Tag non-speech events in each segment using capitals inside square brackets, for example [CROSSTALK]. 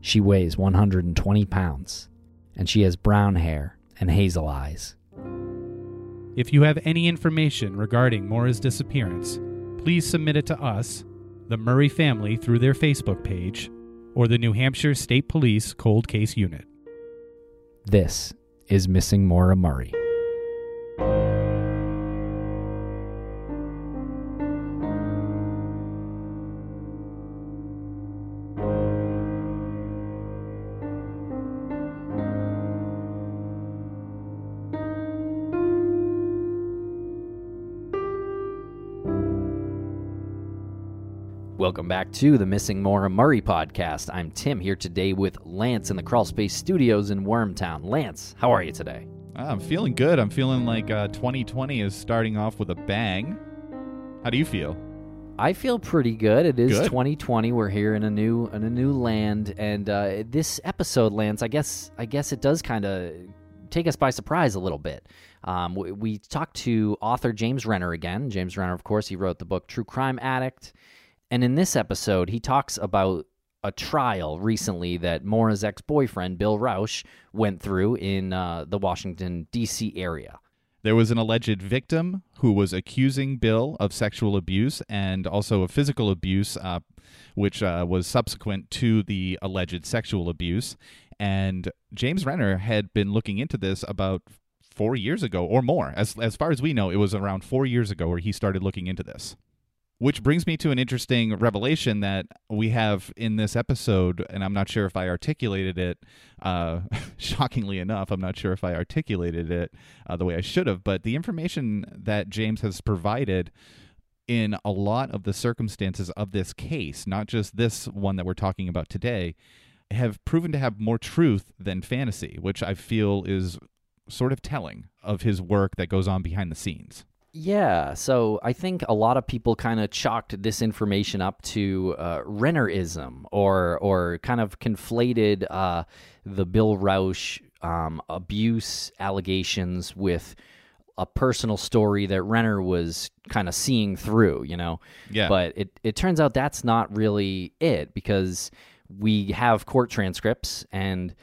she weighs 120 pounds, and she has brown hair and hazel eyes. If you have any information regarding Maura's disappearance, please submit it to us, the Murray family, through their Facebook page, or the New Hampshire State Police Cold Case Unit. This is Missing Maura Murray. Welcome back to the Missing Maura Murray podcast. I'm Tim here today with Lance in the Crawlspace Studios in Wormtown. Lance, how are you today? I'm feeling good. I'm feeling like uh, 2020 is starting off with a bang. How do you feel? I feel pretty good. It is Good. 2020. We're here in a new in a new land, and uh, this episode, Lance, I guess I guess it does kind of take us by surprise a little bit. Um, we, we talked to author James Renner again. James Renner, of course, he wrote the book True Crime Addict. And in this episode, he talks about a trial recently that Maura's ex boyfriend, Bill Rausch, went through in uh, the Washington, D.C. area. There was an alleged victim who was accusing Bill of sexual abuse and also of physical abuse, uh, which uh, was subsequent to the alleged sexual abuse. And James Renner had been looking into this about four years ago or more. As, as far as we know, it was around four years ago where he started looking into this. Which brings me to an interesting revelation that we have in this episode, and I'm not sure if I articulated it. Uh, [LAUGHS] shockingly enough, I'm not sure if I articulated it uh, the way I should have. But the information that James has provided in a lot of the circumstances of this case, not just this one that we're talking about today, have proven to have more truth than fantasy, which I feel is sort of telling of his work that goes on behind the scenes. Yeah, so I think a lot of people kind of chalked this information up to uh, Rennerism or or kind of conflated uh, the Bill Rausch um, abuse allegations with a personal story that Renner was kind of seeing through, you know. Yeah. But it it turns out that's not really it because we have court transcripts and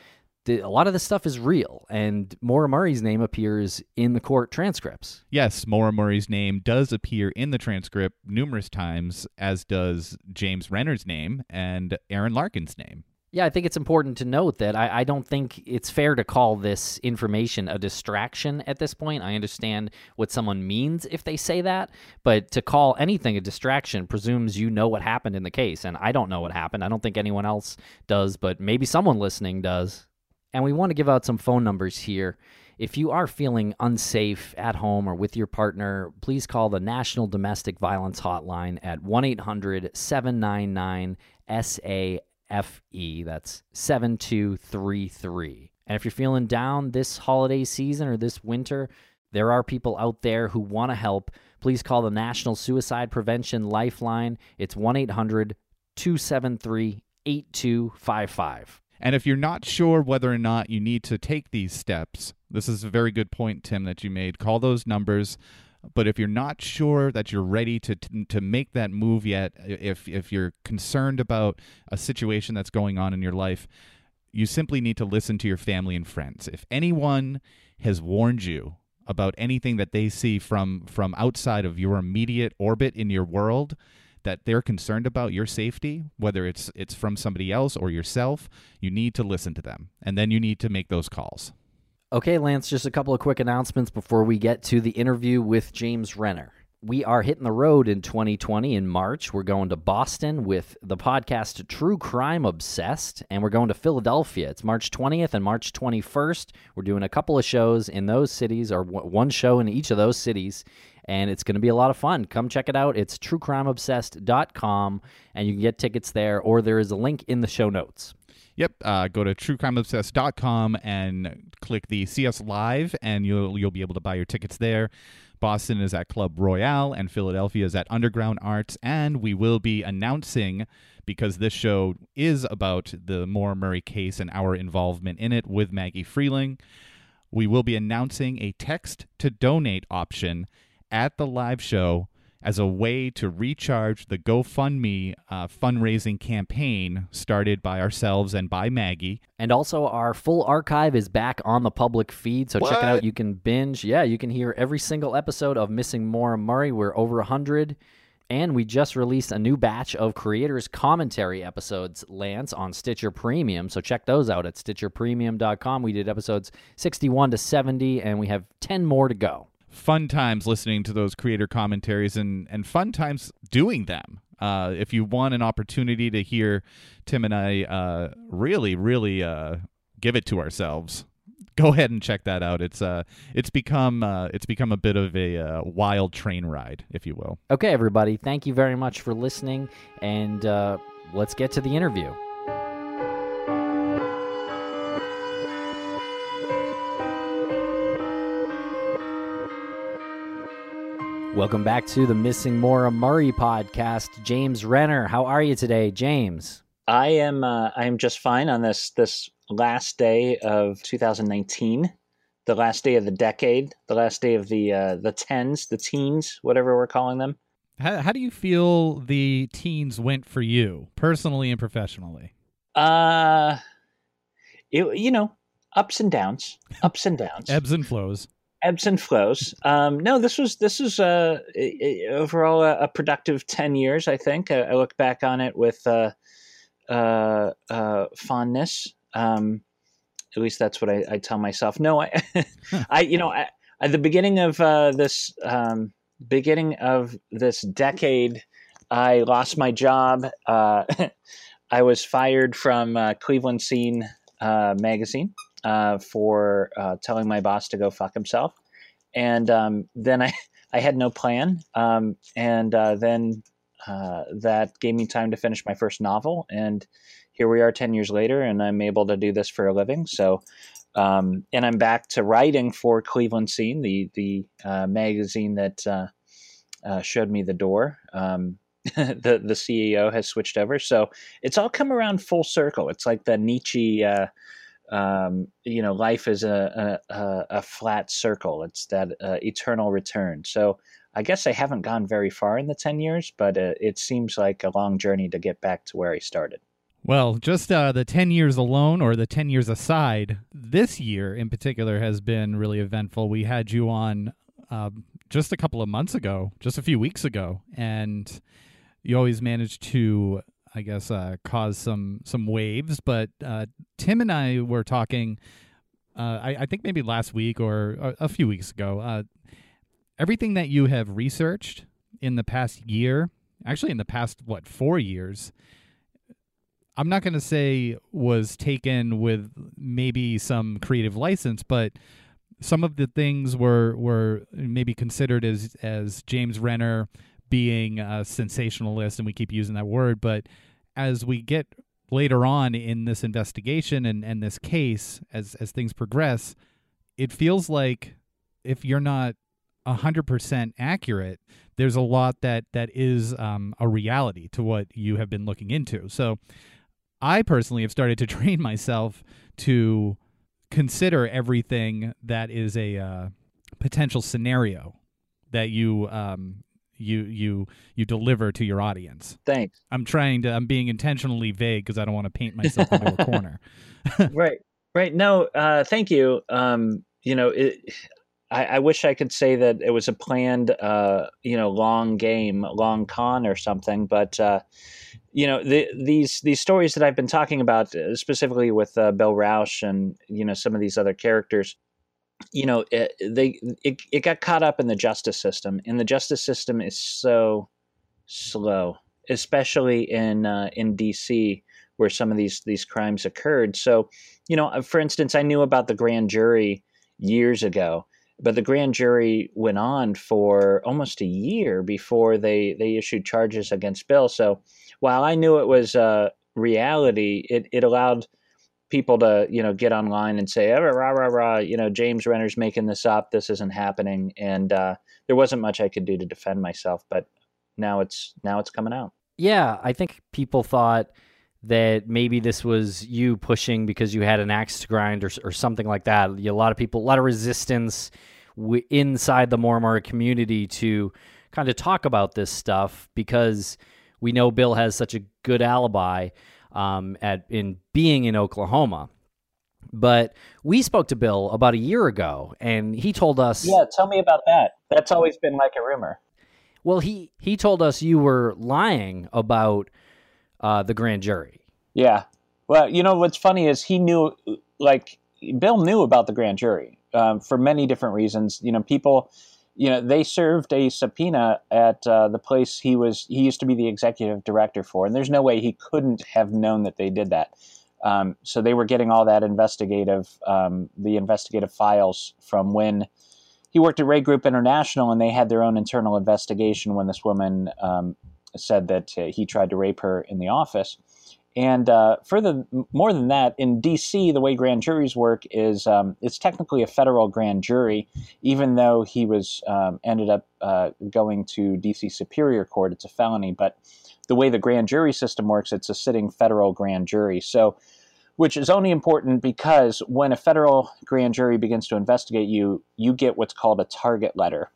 a lot of this stuff is real, and Murray's name appears in the court transcripts. Yes, Murray's name does appear in the transcript numerous times, as does James Renner's name and Erin Larkin's name. Yeah, I think it's important to note that I, I, don't think it's fair to call this information a distraction at this point. I understand what someone means if they say that, but to call anything a distraction presumes you know what happened in the case. And I don't know what happened. I don't think anyone else does, but maybe someone listening does. And we want to give out some phone numbers here. If you are feeling unsafe at home or with your partner, please call the National Domestic Violence Hotline at 1 800 799 SAFE. That's 7233. And if you're feeling down this holiday season or this winter, there are people out there who want to help. Please call the National Suicide Prevention Lifeline. It's 1 800 273 8255. And if you're not sure whether or not you need to take these steps, this is a very good point, Tim, that you made. Call those numbers. But if you're not sure that you're ready to, to, make that move yet, if if you're concerned about a situation that's going on in your life, you simply need to listen to your family and friends. If anyone has warned you about anything that they see from from outside of your immediate orbit in your world, that they're concerned about your safety, whether it's it's from somebody else or yourself, you need to listen to them. And then you need to make those calls. Okay, Lance, just a couple of quick announcements before we get to the interview with James Renner. We are hitting the road in 2020 in March. We're going to Boston with the podcast True Crime Obsessed, and we're going to Philadelphia. It's March 20th and March 21st. We're doing a couple of shows in those cities, or one show in each of those cities and it's going to be a lot of fun. Come check it out. It's truecrimeobsessed.com, and you can get tickets there, or there is a link in the show notes. Yep, uh, go to truecrimeobsessed.com and click the See Us Live, and you'll you'll be able to buy your tickets there. Boston is at Club Royale, and Philadelphia is at Underground Arts, and we will be announcing because this show is about the Maura Murray case and our involvement in it with Maggie Freleng, We will be announcing a text to donate option at the live show as a way to recharge the GoFundMe uh, fundraising campaign started by ourselves and by Maggie. And also, our full archive is back on the public feed, so what? check it out. You can binge. Yeah, you can hear every single episode of Missing Maura Murray. We're over 100. And we just released a new batch of creators commentary episodes, Lance, on Stitcher Premium. So check those out at StitcherPremium.com. We did episodes 61 to 70, and we have 10 more to go fun times listening to those creator commentaries and, and fun times doing them. Uh, if you want an opportunity to hear Tim and I uh, really, really uh, give it to ourselves, [LAUGHS] go ahead and check that out. It's uh, it's become uh, it's become a bit of a uh, wild train ride, if you will. Okay, everybody, thank you very much for listening, and uh, let's get to the interview. Welcome back to the Missing Maura Murray podcast. James Renner, how are you today, James? I am. Uh, I am just fine on this this last day of 2019, the last day of the decade, the last day of the uh, the tens, the teens, whatever we're calling them. How, how do you feel the teens went for you, personally and professionally? Uh, it, you know, ups and downs, ups and downs, ebbs and flows ebbs and flows. Um, no, this was this was uh, overall a, a, productive ten years. I think I, I look back on it with uh, uh, uh fondness. Um, at least that's what I, I tell myself. No, I, [LAUGHS] I you know, I, at the beginning of uh, this um, beginning of this decade, I lost my job. Uh, [LAUGHS] I was fired from Cleveland Scene magazine uh, for uh, telling my boss to go fuck himself. And um, then I, [LAUGHS] I had no plan. Um, and uh, then uh, that gave me time to finish my first novel. And here we are 10 years later, and I'm able to do this for a living. So, um, and I'm back to writing for Cleveland Scene, the, the uh, magazine that uh, showed me the door. Um, [LAUGHS] the the CEO has switched over, so it's all come around full circle. It's like the Nietzsche uh, um, you know, life is a, a, a flat circle. It's that uh, eternal return. So I guess I haven't gone very far in the 10 years, but uh, it seems like a long journey to get back to where I started. Well, just uh, the 10 years alone or the 10 years aside, this year in particular has been really eventful. We had you on um, just a couple of months ago, just a few weeks ago, and you always managed to I guess, uh, caused some some waves. But uh, Tim and I were talking. Uh, I, I, think maybe last week or a, few weeks ago. Uh, everything that you have researched in the past year, actually in the past what four years, I'm not going to say was taken with maybe some creative license, but some of the things were were maybe considered as as James Renner being a sensationalist, and we keep using that word. But as we get later on in this investigation and, and this case, as as things progress, it feels like if you're not hundred percent accurate, there's a lot that that is um, a reality to what you have been looking into. So, I personally have started to [LAUGHS] train myself to consider everything that is a uh, potential scenario that you um, you you you deliver to your audience. Thanks. I'm trying to. I'm being intentionally vague because I don't want to paint myself into a corner. [LAUGHS] right. Right. No. Uh, thank you. Um, you know, it, I, I, wish I could say that it was a planned, uh, you know, long game, long con or something. But uh, you know, the, these these stories that I've been talking about, uh, specifically with uh, Bill Rausch and you know some of these other characters, you know, it, they it, it got caught up in the justice system, and the justice system is so slow, especially in uh, in D.C. where some of these these crimes occurred. So, you know, for instance, I knew about the grand jury years ago, but the grand jury went on for almost a year before they they issued charges against Bill. So, while I knew it was uh, reality, it it allowed people to you know get online and say rah, rah, rah, rah, you know James Renner's making this up. This isn't happening. And uh, there wasn't much I could do to defend myself but now it's now it's coming out. Yeah I think people thought that maybe this was you pushing because you had an axe to grind or, or something like that. A lot of people a lot of resistance w- inside the Mormor community to kind of talk about this stuff because we know Bill has such a good alibi um, at in being in Oklahoma. But we spoke to Bill about a year ago, and he told us. Yeah, tell me about that. That's always been like a rumor. Well, he he told us you were lying about uh, the grand jury. Yeah. Well, you know what's funny is he knew, like Bill knew about the grand jury um, for many different reasons. You know, people you know, they served a subpoena at uh, the place he was. He used to be the executive director for, and there's no way he couldn't have known that they did that. Um, so they were getting all that investigative, um, the investigative files from when he worked at Ray Group International, and they had their own internal investigation when this woman um, said that uh, he tried to rape her in the office. And uh, further, more than that, in D.C., the way grand juries work is um, it's technically a federal grand jury, even though he was um, ended up uh, going to D.C. Superior Court. It's a felony, but the way the grand jury system works, it's a sitting federal grand jury. So, which is only important because when a federal grand jury begins to investigate you, you get what's called a target letter.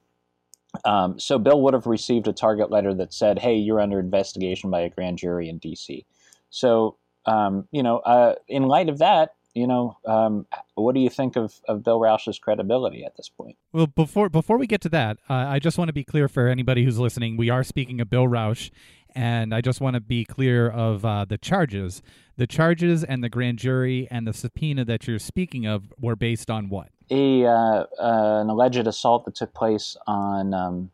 Um, so Bill would have received a target letter that said, "Hey, you're under investigation by a grand jury in D.C." So, um, you know, uh, in light of that, you know, um, what do you think of, of Bill Rausch's credibility at this point? Well, before before we get to that, uh, I just want to be clear for anybody who's listening. We are speaking of Bill Rausch, and I just want to be clear of uh, the charges. The charges and the grand jury and the subpoena that you're speaking of were based on what? A uh, uh, an alleged assault that took place on um,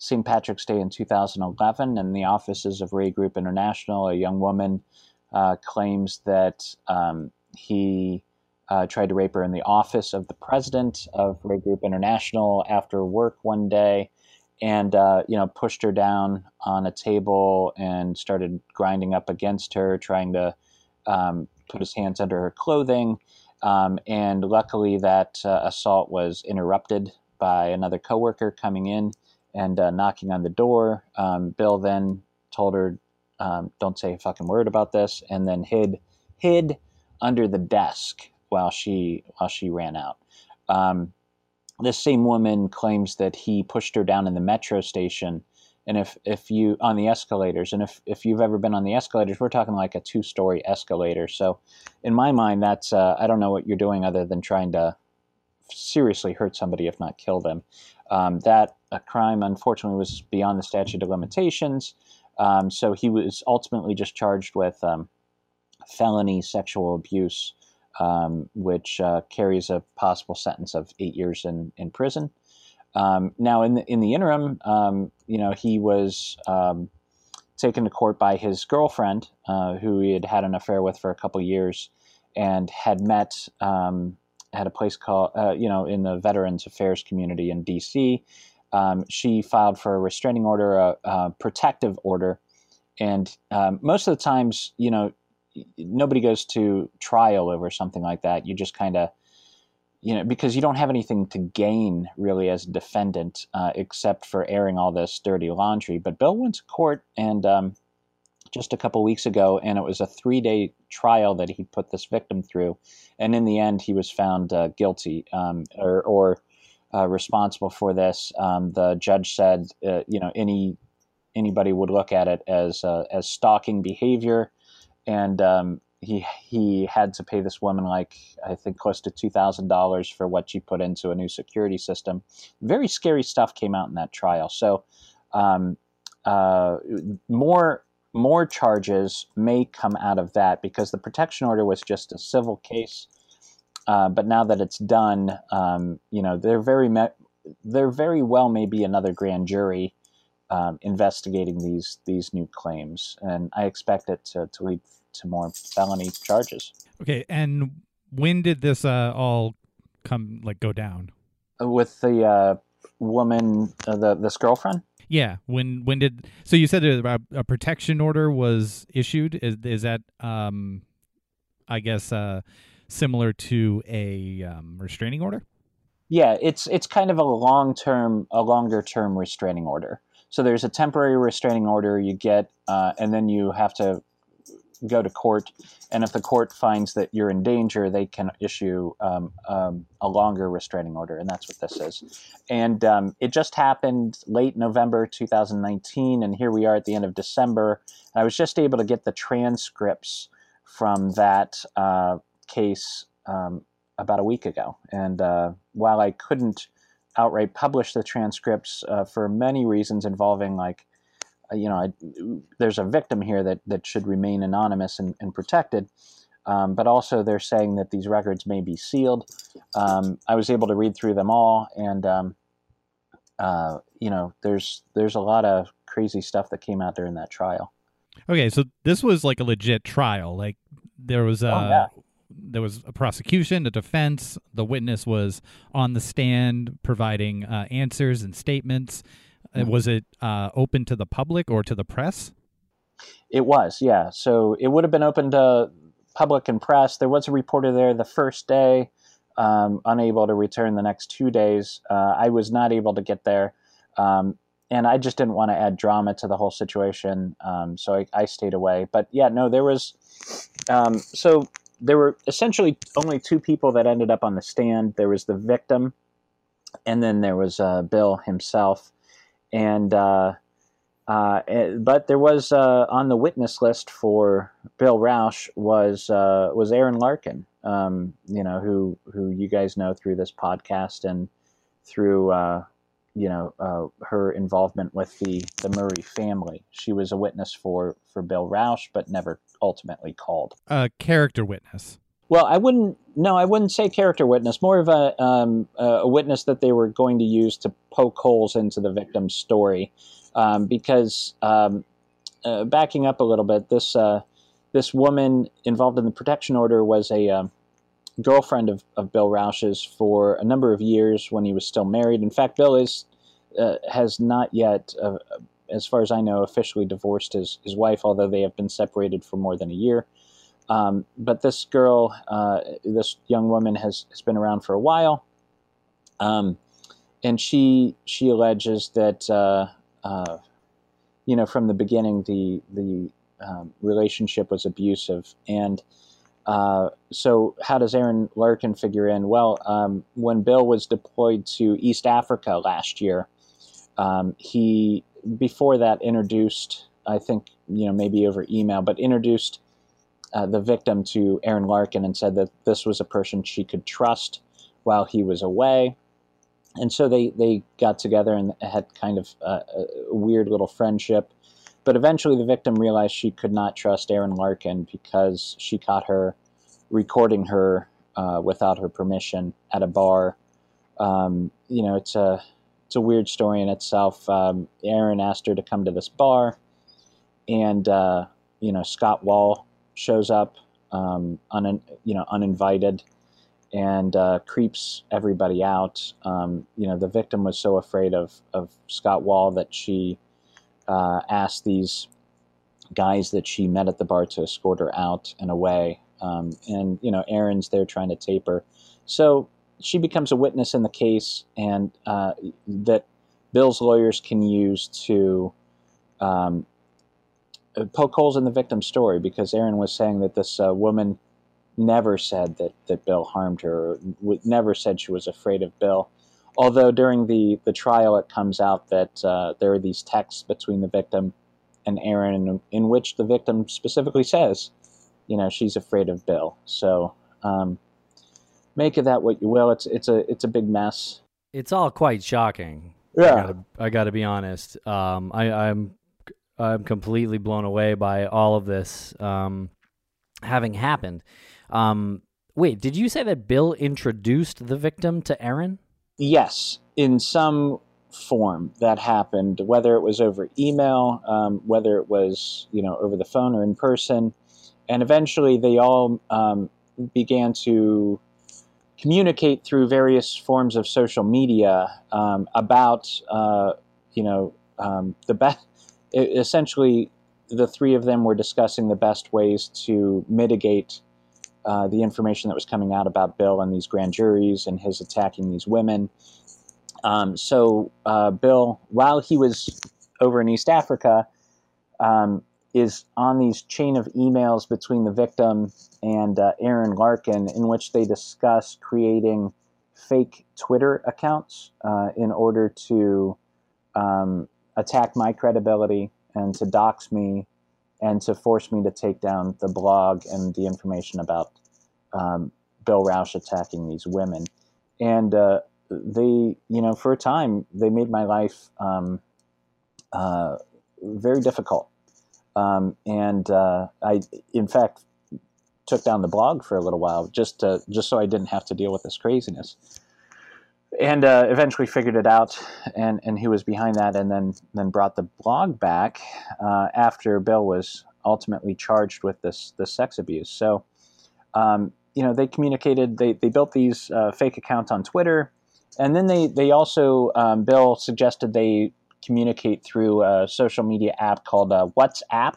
St. Patrick's Day in 2011 in the offices of Ray Group International. A young woman uh, claims that um, he uh, tried to rape her in the office of the president of Ray Group International after work one day and uh, you know pushed her down on a table and started grinding up against her trying to um, put his hands under her clothing um, and luckily that uh, assault was interrupted by another coworker coming in and uh, knocking on the door. Um, Bill then told her, um, "Don't say a fucking word about this," and then hid hid under the desk while she while she ran out. Um, this same woman claims that he pushed her down in the metro station, and if if you on the escalators, and if if you've ever been on the escalators, we're talking like a two story escalator. So, in my mind, that's uh, I don't know what you're doing other than trying to seriously hurt somebody, if not kill them. Um, that a crime, unfortunately, was beyond the statute of limitations. Um, so he was ultimately just charged with um, felony sexual abuse, um, which uh, carries a possible sentence of eight years in in prison. Um, now, in the in the interim, um, you know, he was taken to court by his girlfriend, uh, who he had had an affair with for a couple years, and had met um, at a place called, uh, you know, in the Veterans Affairs community in D.C. Um, she filed for a restraining order, a, a protective order, and um, most of the times, you know, nobody goes to trial over something like that. You just kind of you know, because you don't have anything to gain really as a defendant uh, except for airing all this dirty laundry. But Bill went to court and um, just a couple weeks ago, and it was a three day trial that he put this victim through. And in the end, he was found uh, guilty um, or, or uh, responsible for this. Um, the judge said, uh, you know, any anybody would look at it as uh, as stalking behavior, and um, he he had to pay this woman like I think close to two thousand dollars for what she put into a new security system. Very scary stuff came out in that trial. So um, uh, more more charges may come out of that because the protection order was just a civil case. Uh, but now that it's done, um, you know, there very me- there very well may be another grand jury um, investigating these these new claims, and I expect it to, to lead to more felony charges. Okay, and when did this uh, all come like go down? With the uh, woman, uh, the this girlfriend. Yeah, when when did so you said a, a protection order was issued? Is is that um, I guess uh, similar to a um, restraining order? Yeah, it's it's kind of a long term, a longer term restraining order. So there's a temporary restraining order you get, uh, and then you have to go to court, and if the court finds that you're in danger, they can issue um, um, a longer restraining order, and that's what this is. And um, it just happened late November 2019, and here we are at the end of December. I was just able to get the transcripts from that uh, case um, about a week ago, and uh, while I couldn't outright publish the transcripts uh, for many reasons involving like uh, you know, I, there's a victim here that, that should remain anonymous and, and protected. Um, but also, they're saying that these records may be sealed. Um, I was able to read through them all, and um, uh, you know, there's there's a lot of crazy stuff that came out during that trial. Okay, so this was like a legit trial. Like there was a oh, yeah. There was a prosecution, a defense. The witness was on the stand providing uh, answers and statements uh, was it uh, open to the public or to the press? It was, yeah. So it would have been open to public and press. There was a reporter there the first day, um, unable to return the next two days. Uh, I was not able to get there. Um, and I just didn't want to add drama to the whole situation. Um, so I, I, stayed away. But yeah, no, there was. Um, so there were essentially only two people that ended up on the stand. There was the victim, and then there was uh, Bill himself and uh, uh, eh, but there was uh, on the witness list for Bill Rausch was uh, was Erin Larkin, um, you know who who you guys know through this podcast and through you know uh, her involvement with the the Murray family. She was a witness for for Bill Rausch, but never ultimately called. A character witness. Well, I wouldn't. No, I wouldn't say character witness. More of a um, a witness that they were going to use to poke holes into the victim's story, um, because um, uh, backing up a little bit, this uh, this woman involved in the protection order was a uh, girlfriend of, of Bill Rausch's for a number of years when he was still married. In fact, Bill is uh, has not yet, uh, as far as I know, officially divorced his his wife, although they have been separated for more than a year. Um, but this girl, uh, this young woman, has, has been around for a while, um, and she she alleges that uh, uh, you know from the beginning the the um, relationship was abusive, and uh, so how does Erin Larkin figure in? Well, um, when Bill was deployed to East Africa last year, um, he before that introduced, I think you know maybe over email, but introduced uh, the victim to Erin Larkin and said that this was a person she could trust while he was away. And so they, they got together and had kind of a, a weird little friendship. but eventually the victim realized she could not trust Erin Larkin because she caught her recording her uh, without her permission at a bar. Um, you know, it's a it's a weird story in itself. Um, Erin asked her to come to this bar, and uh, you know Scott Wall shows up, um, un, you know, uninvited, and uh, creeps everybody out. Um, you know, the victim was so afraid of of Scott Wall that she uh, asked these guys that she met at the bar to escort her out and away. Um, and you know, Erin's there trying to tape her, so she becomes a witness in the case, and uh, that Bill's lawyers can use to um, poke holes in the victim's story because Erin was saying that this uh, woman never said that, that Bill harmed her, never said she was afraid of Bill. Although during the, the trial, it comes out that uh, there are these texts between the victim and Erin in, in, which the victim specifically says, you know, she's afraid of Bill. So um, make of that what you will. It's it's a it's a big mess. It's all quite shocking. Yeah, I gotta, be honest. Um, I, I'm I'm completely blown away by all of this um, having happened. Um, wait, did you say that Bill introduced the victim to Erin? Yes, in some form that happened, whether it was over email, um, whether it was you know over the phone or in person, and eventually they all um, began to communicate through various forms of social media um, about uh, you know um, the best. Essentially, the three of them were discussing the best ways to mitigate uh, the information that was coming out about Bill and these grand juries and his attacking these women. Um, so uh, Bill, while he was over in East Africa, um, is on these chain of emails between the victim and uh, Erin Larkin, in which they discuss creating fake Twitter accounts uh, in order to um, attack my credibility and to dox me and to force me to take down the blog and the information about um, Bill Rausch attacking these women. And uh, they, you know, for a time, they made my life um, uh, very difficult. Um, and uh, I, in fact, took down the blog for a little while just to, just so I didn't have to deal with this craziness. And uh, eventually figured it out, and, and who was behind that, and then then brought the blog back uh, after Bill was ultimately charged with this this sex abuse. So, um, you know, they communicated. They they built these uh, fake accounts on Twitter, and then they they also um, Bill suggested they communicate through a social media app called uh, WhatsApp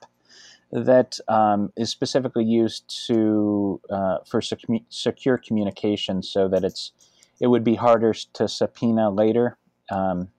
that um, is specifically used to uh, for sec- secure communication, so that it's it would be harder to subpoena later um,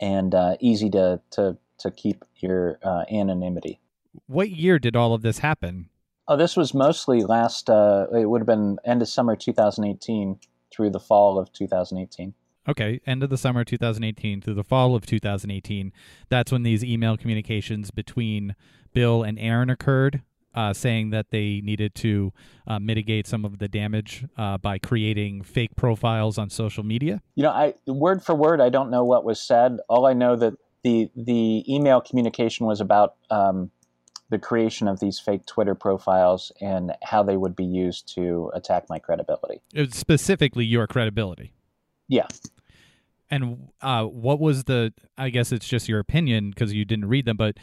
and uh, easy to, to to keep your uh, anonymity. What year did all of this happen? Oh, this was mostly last. Uh, it would have been end of summer 2018 through the fall of 2018. Okay, end of the summer 2018 through the fall of 2018. That's when these email communications between Bill and Erin occurred, uh, saying that they needed to uh, mitigate some of the damage uh, by creating fake profiles on social media. You know, I word for word, I don't know what was said. All I know that the the email communication was about um, the creation of these fake Twitter profiles and how they would be used to attack my credibility. specifically, your credibility. Yeah. And uh, what was the? I guess it's just your opinion because you didn't read them, but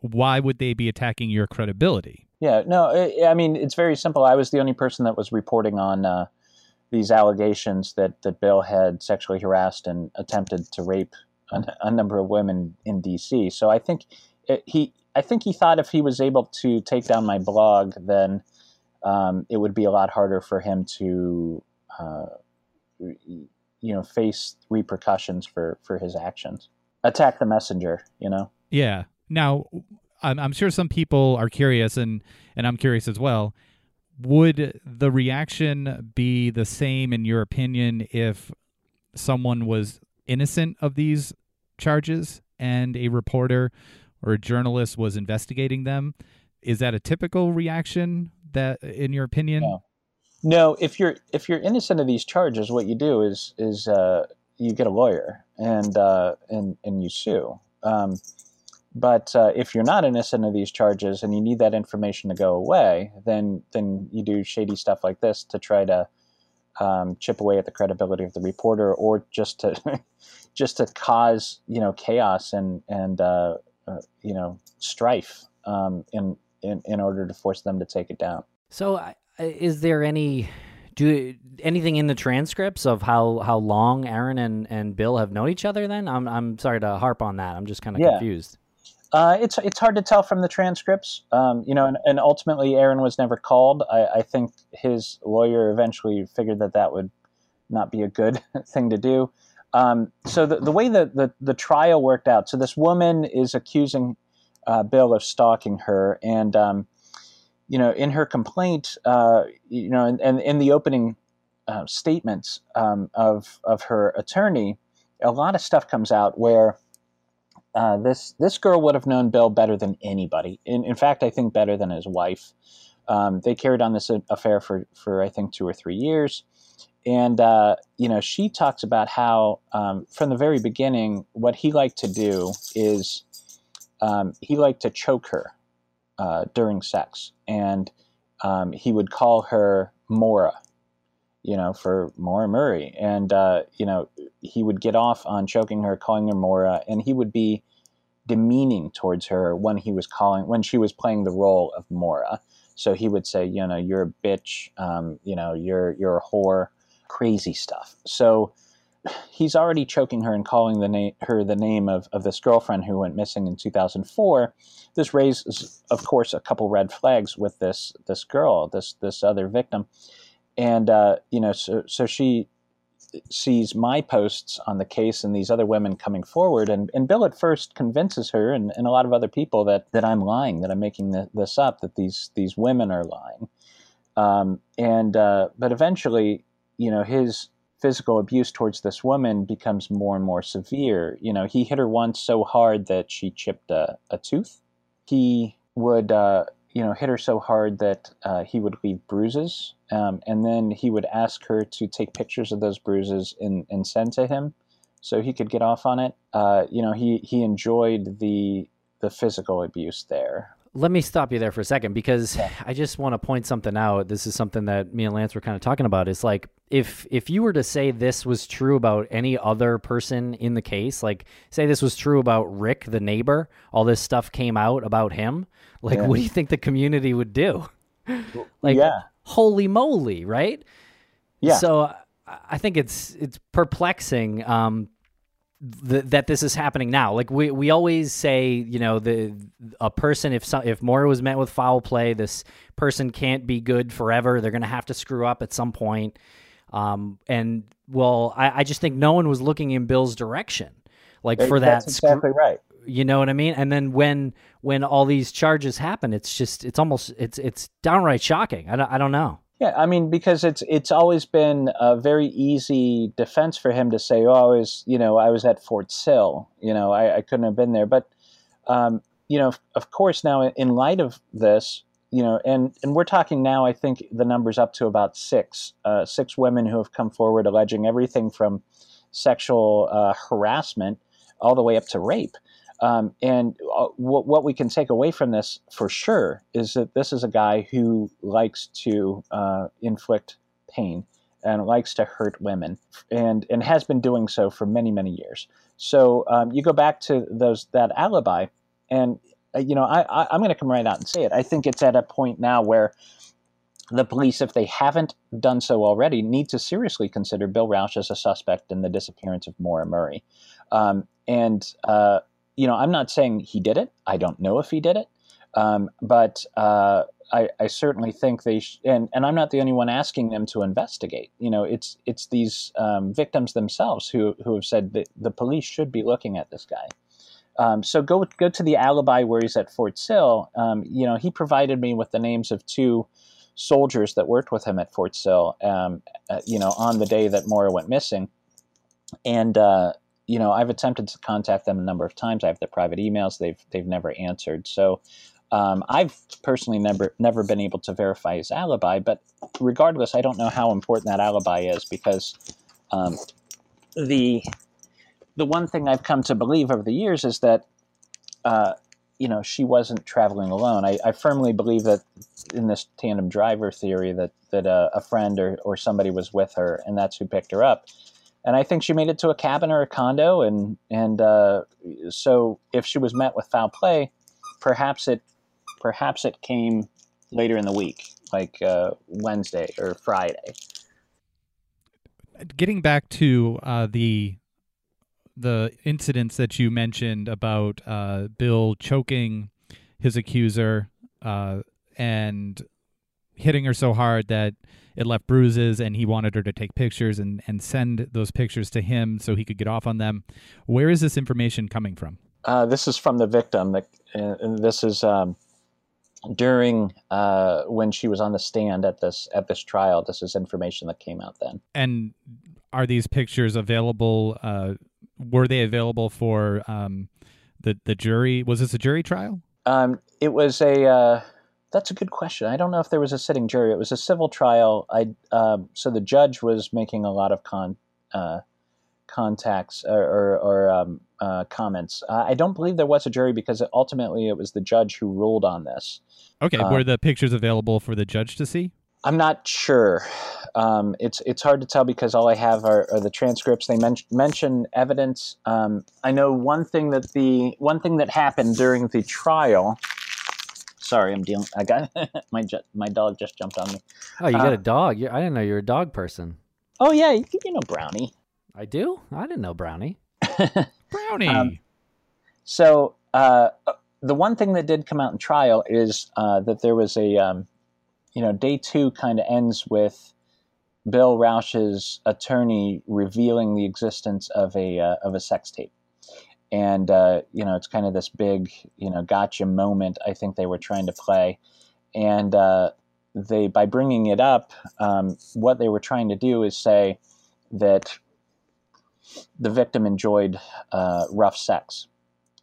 why would they be attacking your credibility? Yeah, no, I mean it's very simple. I was the only person that was reporting on uh, these allegations that that Bill had sexually harassed and attempted to rape a, a number of women in D.C. So I think it, he, I think he thought if he was able to take down my blog, then um, it would be a lot harder for him to. Uh, you know face repercussions for for his actions. Attack the messenger you know? Yeah. Now i'm, I'm sure some people are curious and and i'm curious as well. Would the reaction be the same in your opinion if someone was innocent of these charges and a reporter or a journalist was investigating them? Is that a typical reaction that in your opinion? No. No, if you're if you're innocent of these charges, what you do is is uh, you get a lawyer and uh, and and you sue. Um, but uh, if you're not innocent of these charges and you need that information to go away, then then you do shady stuff like this to try to um, chip away at the credibility of the reporter, or just to [LAUGHS] just to cause you know chaos and and uh, uh, you know strife um, in, in in order to force them to take it down. So, is there any do anything in the transcripts of how, how long Erin and, and Bill have known each other? Then I'm I'm sorry to harp on that. I'm just kind of Yeah. confused. Uh, it's it's hard to tell from the transcripts, um, you know, and, and ultimately Erin was never called. I, I think his lawyer eventually figured that that would not be a good [LAUGHS] thing to do. Um, so the, the way that the, the trial worked out, so this woman is accusing uh, Bill of stalking her, and um, you know, in her complaint, uh, you know, and, and in the opening uh, statements um, of of her attorney, a lot of stuff comes out where uh, this this girl would have known Bill better than anybody. In, in fact, I think better than his wife. Um, they carried on this affair for for I think two or three years, and uh, you know she talks about how um, from the very beginning what he liked to do is um, he liked to choke her uh, during sex, and um, he would call her Maura, you know, for Maura Murray, and uh, you know he would get off on choking her, calling her Maura, and he would be demeaning towards her when he was calling when she was playing the role of Maura. So he would say, you know, you're a bitch, um, you know, you're you're a whore, crazy stuff. So he's already choking her and calling the name her the name of, of this girlfriend who went missing in 2004. This raises, of course, a couple red flags with this this girl, this this other victim, and uh, you know, so so she sees my posts on the case and these other women coming forward. And, and bill at first convinces her and, and a lot of other people that, that i'm lying that i'm making the, this up that these these women are lying. Um, and uh, but eventually you know his physical abuse towards this woman becomes more and more severe. You know he hit her once so hard that she chipped a, a tooth. He would uh, you know hit her so hard that uh, he would leave bruises. Um, and then he would ask her to take pictures of those bruises and, and send to him so he could get off on it. Uh, you know he, he enjoyed the the physical abuse there Let me stop you there for a second because I just want to point something out. This is something that me and Lance were kind of talking about. It's like if if you were to say this was true about any other person in the case, like say this was true about Rick, the neighbor, all this stuff came out about him, like Yeah. what do you think the community would do? Like yeah holy moly, right? yeah So I- I think it's it's perplexing um, th- that this is happening now. Like we, we always say, you know, the a person if some, if Maura was met with foul play, this person can't be good forever. They're going to have to screw up at some point. Um, and well, I, I just think no one was looking in Bill's direction, like for that. that's screw- exactly right you know what I mean? And then when when all these charges happen, it's just it's almost it's it's downright shocking. I don't, I don't know. Yeah, I mean, because it's it's always been a very easy defense for him to say, "Oh, I was, you know, I was at Fort Sill. You know, I, I couldn't have been there." But, um, you know, of course, now in light of this, you know, and and we're talking now. I think the number's up to about six, uh, six women who have come forward alleging everything from sexual uh, harassment all the way up to rape. Um, and uh, what, what we can take away from this for sure is that this is a guy who likes to uh, inflict pain and likes to hurt women and, and has been doing so for many, many years. So um, you go back to those that alibi, and uh, you know I, I, I'm going to come right out and say it. I think it's at a point now where the police, if they haven't done so already, need to seriously consider Bill Rausch as a suspect in the disappearance of Maura Murray. Um, and uh, you know, I'm not saying he did it. I don't know if he did it, um, but uh, I, I certainly think they sh- and and I'm not the only one asking them to investigate. You know, it's it's these um, victims themselves who who have said that the police should be looking at this guy. Um, so go go to the alibi where he's at Fort Sill. Um, you know, he provided me with the names of two soldiers that worked with him at Fort Sill. Um, uh, you know, on the day that Maura went missing, and uh, you know, I've attempted to contact them a number of times. I have their private emails. They've they've never answered. So um, I've personally never never been able to verify his alibi. But regardless, I don't know how important that alibi is because um, the the one thing I've come to believe over the years is that uh, you know, she wasn't traveling alone. I, I firmly believe that in this tandem driver theory that that a, a friend or, or somebody was with her, and that's who picked her up. And I think she made it to a cabin or a condo, and and uh, so if she was met with foul play, perhaps it perhaps it came later in the week, like uh, Wednesday or Friday. Getting back to uh, the the incidents that you mentioned about uh, Bill choking his accuser uh, and hitting her so hard that it left bruises and he wanted her to take pictures and, and send those pictures to him so he could get off on them. Where is this information coming from? Uh, this is from the victim. Uh, and this is um, during uh, when she was on the stand at this at this trial. This is information that came out then. And are these pictures available uh, were they available for um, the the jury? Was this a jury trial? Um, it was a. Uh, that's a good question. I don't know if there was a sitting jury. It was a civil trial. I uh, so the judge was making a lot of con uh, contacts or, or, or um, uh, comments. I don't believe there was a jury because ultimately it was the judge who ruled on this. Okay, were the pictures available for the judge to see? I'm not sure. Um, it's it's hard to tell because all I have are, are the transcripts. They men- mention evidence. Um, I know one thing that the one thing that happened during the trial. Sorry, I'm dealing. I got [LAUGHS] my my dog just jumped on me. Oh, you got uh, a dog? I didn't know you're a dog person. Oh yeah, you, you know Brownie. I do. I didn't know Brownie. [LAUGHS] Brownie. Um, so uh, the one thing that did come out in trial is uh, that there was a um, you know, day two kind of ends with Bill Rausch's attorney revealing the existence of a uh, of a sex tape, and uh, you know, it's kind of this big you know gotcha moment. I think they were trying to play, and uh, they by bringing it up, um, what they were trying to do is say that the victim enjoyed uh, rough sex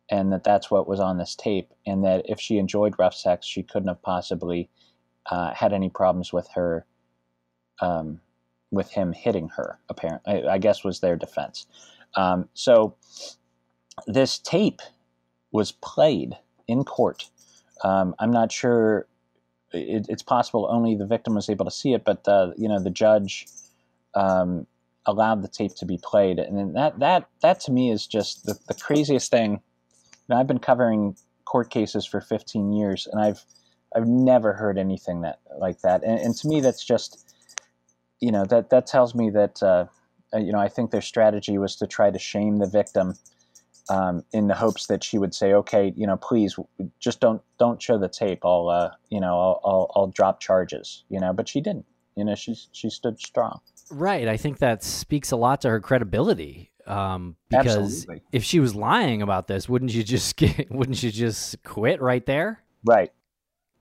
and that that's what was on this tape and that if she enjoyed rough sex she couldn't have possibly uh, had any problems with her, um, with him hitting her. Apparently, I, guess was their defense. Um, so this tape was played in court. Um, I'm not sure. It, it's possible only the victim was able to see it, but uh, you know the judge um, allowed the tape to be played, and that that that to me is just the, the craziest thing. Now, I've been covering court cases for 15 years, and I've I've never heard anything that like that, and, and to me, that's just you know that that tells me that uh, uh, you know I think their strategy was to try to shame the victim um, in the hopes that she would say, okay, you know, please just don't don't show the tape. I'll uh, you know I'll, I'll, I'll drop charges. You know, but she didn't. You know, she she stood strong. Right. I think that speaks a lot to her credibility. Um, because Absolutely. if she was lying about this, wouldn't you just [LAUGHS] get, wouldn't you just quit right there? Right.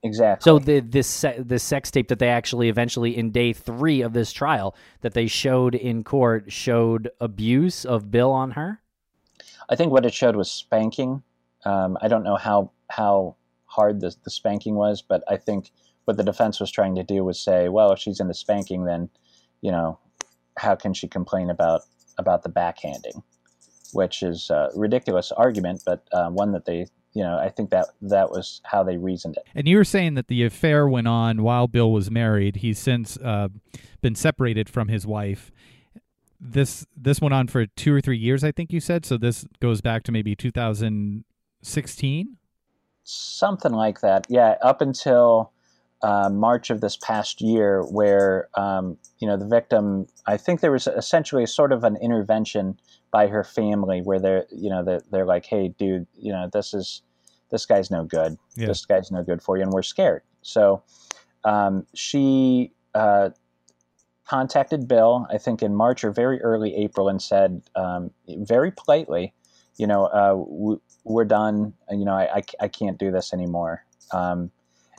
Exactly. So the this the sex tape that they actually eventually in day three of this trial that they showed in court showed abuse of Bill on her. I think what it showed was spanking. Um, I don't know how how hard the the spanking was, but I think what the defense was trying to do was say, well, if she's into spanking, then you know, how can she complain about about the backhanding? Which is a ridiculous argument, but uh, one that they you know, I think that that was how they reasoned it. And you were saying that the affair went on while Bill was married. He's since uh, been separated from his wife. This this went on for two or three years, I think you said. So this goes back to maybe 2016, something like that. Yeah, up until uh, March of this past year, where um, you know the victim. I think there was essentially a sort of an intervention by her family where they're you know they're, they're like hey dude you know this is this guy's no good yeah. this guy's no good for you and we're scared so um, she uh, contacted bill i think in march or very early april and said um, very politely you know uh, we're done. You know I, I, I, can't do this anymore. Um,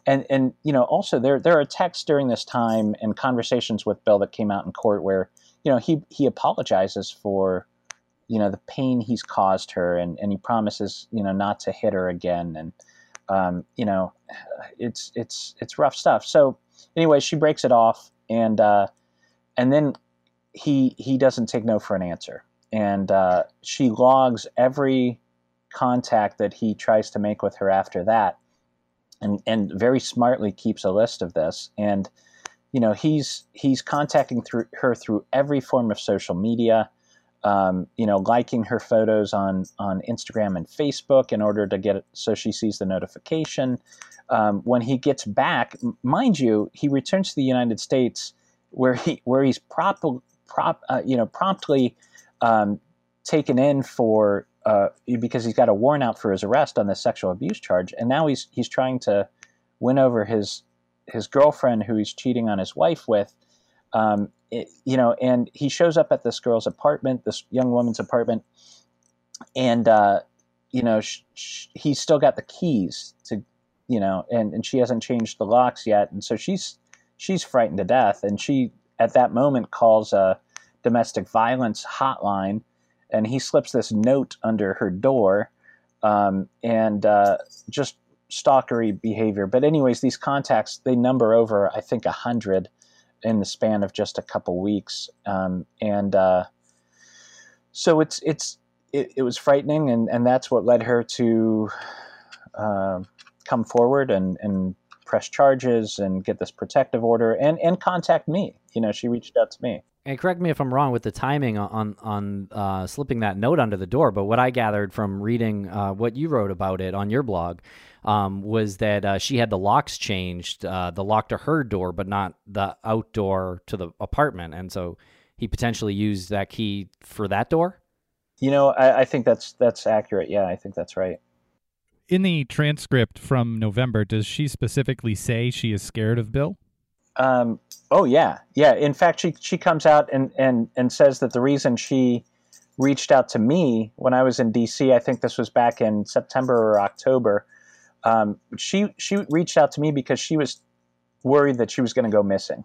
and and you know also there there are texts during this time and conversations with bill that came out in court where you know he he apologizes for you know the pain he's caused her and, and he promises you know not to hit her again. And um, you know it's it's it's rough stuff. So anyway she breaks it off and uh, and then he he doesn't take no for an answer and uh, she logs every contact that he tries to make with her after that, and and very smartly keeps a list of this. And you know he's he's contacting through her through every form of social media. Um, you know, liking her photos on on Instagram and Facebook in order to get it so she sees the notification. Um, when he gets back, mind you, he returns to the United States where he where he's prop, prop uh, you know promptly um, taken in for uh, because he's got a warrant out for his arrest on the sexual abuse charge, and now he's he's trying to win over his his girlfriend who he's cheating on his wife with. Um, it, you know, and he shows up at this girl's apartment, this young woman's apartment, and uh, you know sh- sh- he's still got the keys to, you know, and and she hasn't changed the locks yet, and so she's she's frightened to death, and she at that moment calls a domestic violence hotline and he slips this note under her door, um, and uh, just stalkery behavior. But anyways, these contacts they number over I think a hundred in the span of just a couple weeks, um, and uh, so it's it's it, it, was frightening, and and that's what led her to uh, come forward and and press charges and get this protective order and and contact me. You know, she reached out to me and correct me if I'm wrong with the timing on on uh, slipping that note under the door, but what I gathered from reading uh, what you wrote about it on your blog um, was that uh, she had the locks changed, uh, the lock to her door, but not the outdoor to the apartment, and so he potentially used that key for that door. You know, I, I think that's that's accurate. Yeah, I think that's right. In the transcript from November, does she specifically say she is scared of Bill? Um, oh yeah, yeah. In fact, she she comes out and and and says that the reason she reached out to me when I was in D.C. I think this was back in September or October. Um, she she reached out to me because she was worried that she was going to go missing.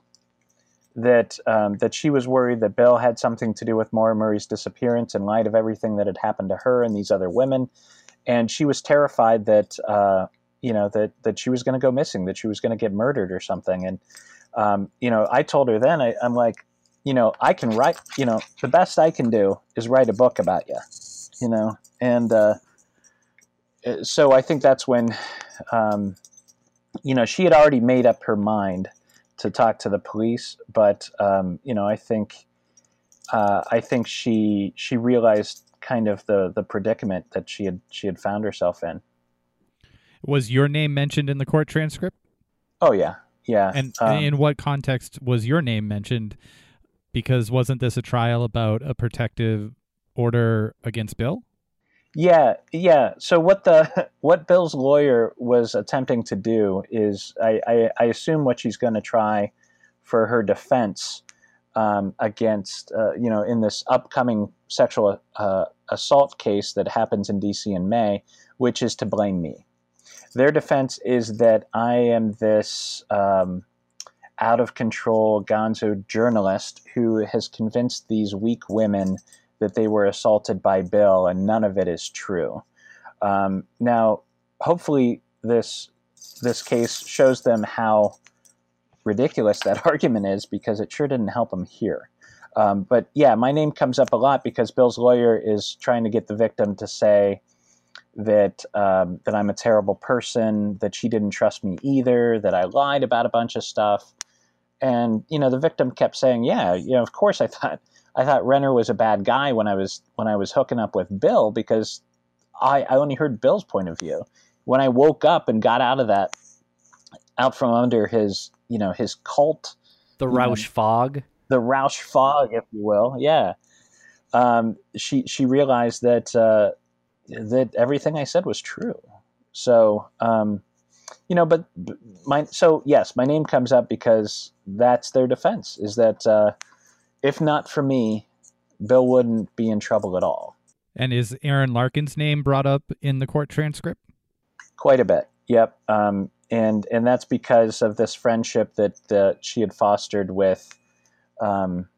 That um, that she was worried that Bill had something to do with Maura Murray's disappearance in light of everything that had happened to her and these other women, and she was terrified that uh, you know that that she was going to go missing, that she was going to get murdered or something, and um, you know, I told her then, I, I'm like, you know, I can write, you know, the best I can do is write a book about you, you know, and uh, uh, so I think that's when, um, you know, she had already made up her mind to talk to the police, but um, you know, I think, uh, I think she she realized kind of the the predicament that she had she had found herself in. Was your name mentioned in the court transcript? Oh yeah, yeah. And um, in what context was your name mentioned? Because wasn't this a trial about a protective order against Bill? Yeah, yeah. So what the [LAUGHS] what Bill's lawyer was attempting to do is, I, I, I assume what she's going to try for her defense um, against, uh, you know, in this upcoming sexual uh, assault case that happens in D.C. in May, which is to blame me. Their defense is that I am this um, out of control gonzo journalist who has convinced these weak women that they were assaulted by Bill, and none of it is true. Um, now, hopefully, this this case shows them how ridiculous that [LAUGHS] argument is because it sure didn't help him here. Um, but yeah, my name comes up a lot because Bill's lawyer is trying to get the victim to say, that um, that I'm a terrible person, that she didn't trust me either, that I lied about a bunch of stuff. And you know, the victim kept saying, "Yeah, you know, of course I thought I thought Renner was a bad guy when I was when I was hooking up with Bill because I, I only heard Bill's point of view. When I woke up and got out of that, out from under his you know his cult, the Rausch know, fog, the Rausch fog, if you will, yeah." Um, she she realized that uh, that everything I said was true. So, um, you know, but my so yes, my name comes up because that's their defense is that uh, if not for me, Bill wouldn't be in trouble at all. And is Erin Larkin's name brought up in the court transcript? Quite a bit. Yep. Um, and and that's because of this friendship that uh, she had fostered with um,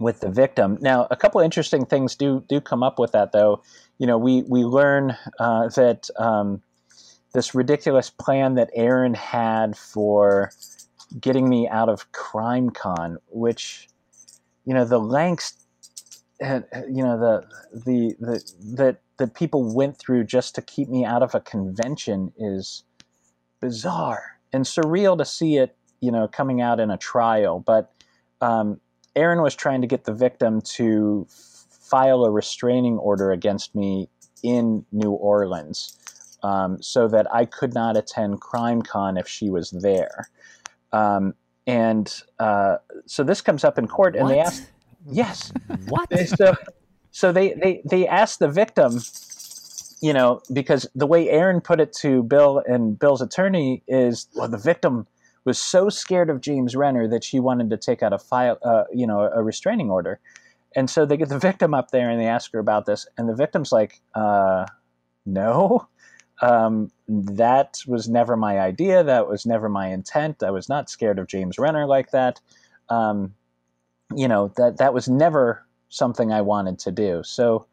with the victim. Now, a couple interesting things do do come up with that, though. You know, we we learn uh, that um, this ridiculous plan that Erin had for getting me out of CrimeCon, which you know the lengths, you know the the the that that people went through just to keep me out of a convention is bizarre and surreal to see it, you know, coming out in a trial. But um, Erin was trying to get the victim to file a restraining order against me in New Orleans um, so that I could not attend CrimeCon if she was there. Um, and uh, so this comes up in court, and What? they ask, yes, What? they, so so they, they they asked the victim you know because the way erin put it to bill and bill's attorney is well the victim was so scared of james renner that she wanted to take out a file uh, you know a restraining order. And so they get the [LAUGHS] victim up there and they ask her about this. And the victim's like uh, no. Um, that was never my idea. That was never my intent. I was not scared of james renner like that. Um, you know that that was never something I wanted to do. So,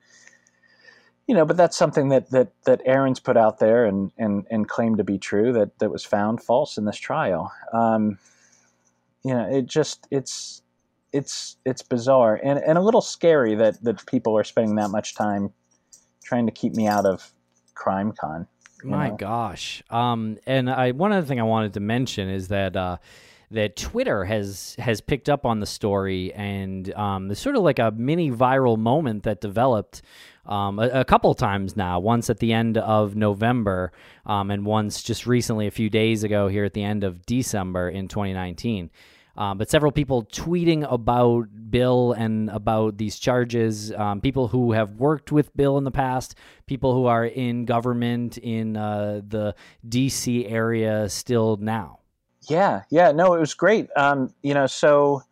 you know, but that's something that that that Erin's put out there and and and claimed to be true that that was found false in this trial. Um, you know, it just it's it's it's bizarre and and a little scary that that people are spending that much time trying to keep me out of CrimeCon. you My know? gosh. Um, and I one other thing I wanted to mention is that uh, that Twitter has has picked up on the story, and um, there's sort of like a mini viral moment that developed um, a, a couple times now. Once at the end of November, um, and once just recently, a few days ago, here at the end of December in 2019. Um, but several people tweeting about Bill and about these charges. Um, people who have worked with Bill in the past, people who are in government in uh, the D.C. area still now. Yeah, yeah, no, it was great. Um, you know, so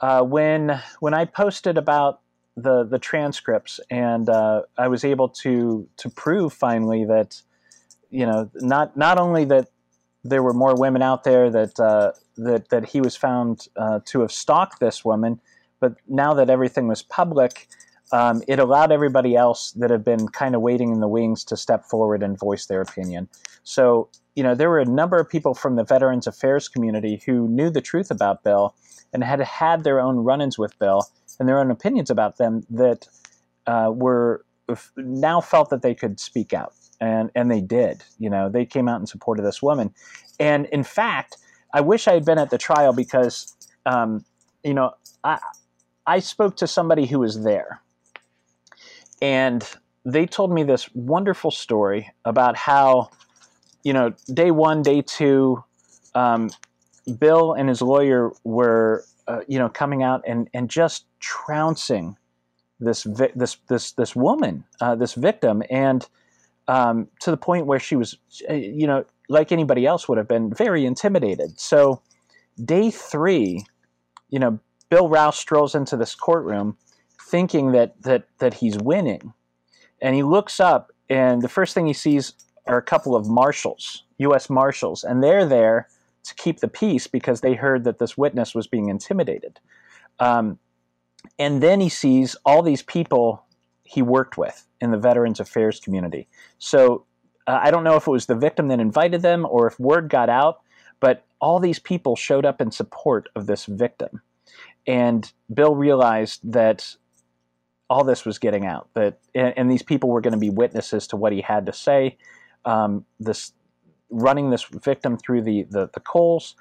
uh, when when I posted about the the transcripts, and uh, I was able to to prove finally that you know not not only that there were more women out there that uh, that that he was found uh, to have stalked this woman, but now that everything was public. Um, it allowed everybody else that had been kind of waiting in the wings to step forward and voice their opinion. So, you know, there were a number of people from the Veterans Affairs community who knew the truth about Bill and had had their own run ins with Bill and their own opinions about them that uh, were now felt that they could speak out. And, and they did. You know, they came out in support of this woman. And in fact, I wish I had been at the trial because, um, you know, I, I spoke to somebody who was there. And they told me this wonderful story about how, you know, day one, day two, um, Bill and his lawyer were, uh, you know, coming out and, and just trouncing this vi- this this this woman, uh, this victim, and um, to the point where she was, uh, you know, like anybody else would have been, very intimidated. So, day three, you know, Bill Rausch strolls into this courtroom, thinking that that that he's winning, and he looks up, and the first thing he sees are a couple of marshals, U.S. marshals, and they're there to keep the peace because they heard that this witness was being intimidated. Um, and then he sees all these people he worked with in the Veterans Affairs community. So uh, I don't know if it was the victim that invited them or if word got out, but all these people showed up in support of this victim. And Bill realized that all this was getting out, that and, and these people were going to be witnesses to what he had to say. Um, this running this victim through the the, the coals.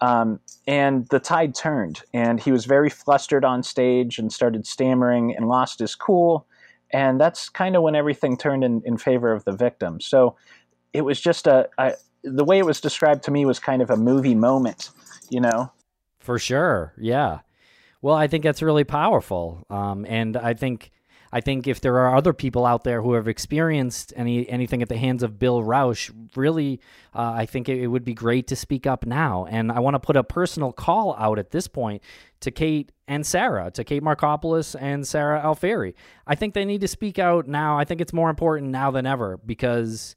Um, and the tide turned, and he was very flustered on stage and started stammering and lost his cool. And that's kind of when everything turned in, in favor of the victim. So it was just a, the way it was described to me was kind of a movie moment, you know? For sure, yeah. Well, I think that's really powerful, um, and I think I think if there are other people out there who have experienced any anything at the hands of Bill Rausch, really, uh, I think it, it would be great to speak up now. And I want to put a personal call out at this point to Kate and Sarah, to Kate Markopoulos and Sarah Alfieri. I think they need to speak out now. I think it's more important now than ever because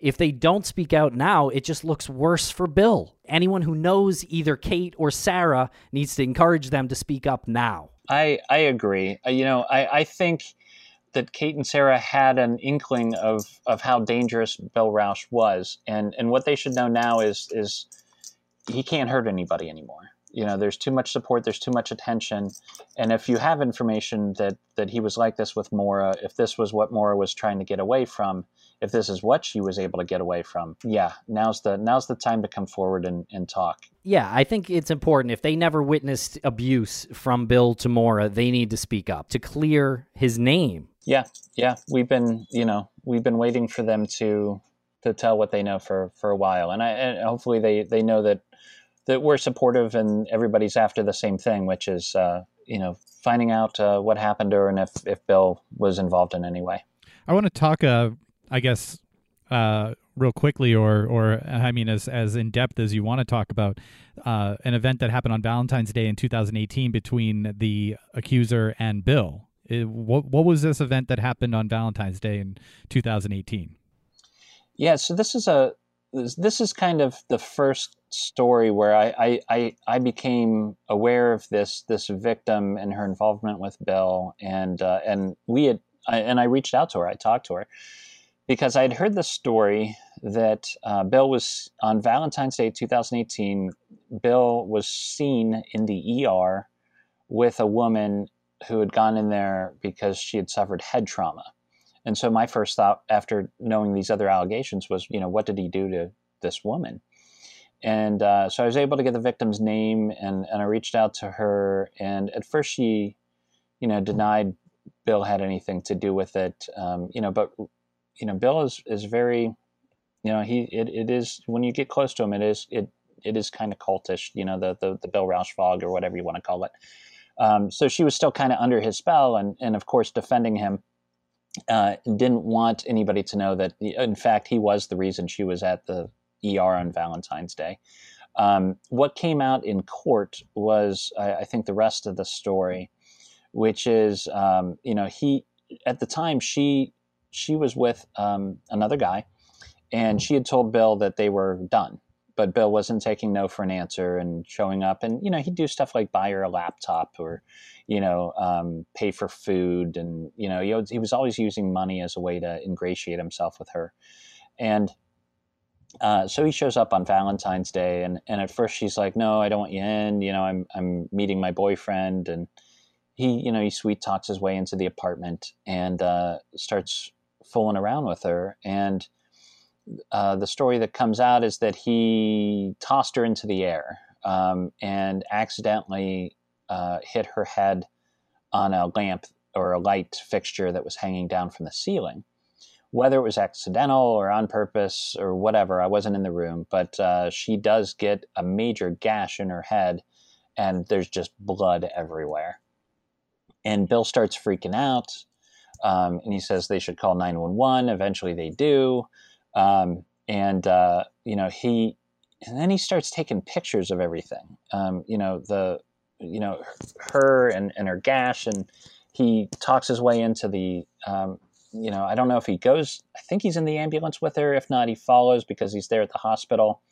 if they don't speak out now, it just looks worse for Bill. Anyone who knows either Kate or Sarah needs to encourage them to speak up now. I, I agree. Uh, you know, I, I think that Kate and Sarah had an inkling of, of how dangerous Bill Rausch was. And, and what they should know now is, is he can't hurt anybody anymore. You know, there's too much support, there's too much attention, and if you have information that that he was like this with maura if this was what maura was trying to get away from, if this is what she was able to get away from, yeah, now's the now's the time to come forward and, and talk. Yeah, I think it's important. If they never witnessed abuse from Bill to maura they need to speak up to clear his name. Yeah, yeah, we've been, you know, we've been waiting for them to to tell what they know for for a while, and I and hopefully they they know that that we're supportive and everybody's after the same thing, which is, uh, you know, finding out uh, what happened to her and if if Bill was involved in any way. I want to talk, uh, I guess, uh, real quickly, or or I mean, as as in depth as you want to talk about uh, an event that happened on Valentine's Day in 2018 between the accuser and Bill. It, what what was this event that happened on Valentine's Day in 2018? Yeah, so this is a this is kind of the first story where I, I, I, became aware of this this victim and her involvement with Bill, and uh, and we had I, and I reached out to her. I talked to her because I had heard the story that uh, Bill was on Valentine's Day 2018. Bill was seen in the ER with a woman who had gone in there because she had suffered head trauma. And so my first thought after knowing these other allegations was, you know, what did he do to this woman? And uh, so I was able to get the victim's name and, and I reached out to her. And at first she, you know, denied Bill had anything to do with it. Um, you know, but, you know, Bill is, is very, you know, he, it, it is, when you get close to him, it is, it, it is kind of cultish, you know, the, the, the Bill Rausch fog or whatever you want to call it. Um, so she was still kind of under his spell and, and of course defending him. Uh, didn't want anybody to know that, in fact, he was the reason she was at the ER on Valentine's Day. Um, what came out in court was, I, I, think, the rest of the story, which is, um, you know, he at the time she she was with um, another guy, and she had told Bill that they were done, but Bill wasn't taking no for an answer and showing up, and you know, he'd do stuff like buy her a laptop or, you know, um, pay for food, and you know, he, was always using money as a way to ingratiate himself with her, and uh, so he shows up on Valentine's Day, and, and at first she's like, "No, I don't want you in. You know, I'm I'm meeting my boyfriend." And he, you know, he sweet talks his way into the apartment and uh, starts fooling around with her. And uh, the story that comes out is that he tossed her into the air um, and accidentally uh, hit her head on a lamp or a light fixture that was hanging down from the ceiling whether it was accidental or on purpose or whatever, I wasn't in the room, but uh, she does get a major gash in her head, and there's just blood everywhere. And Bill starts freaking out, um, and he says they should call 911. Eventually, they do. Um, and, uh, you know, he, and then he starts taking pictures of everything. Um, you know, the, you know, her and, and her gash, and he talks his way into the, um, you know, I don't know if he goes. I think he's in the ambulance with her. If not, he follows because he's there at the hospital.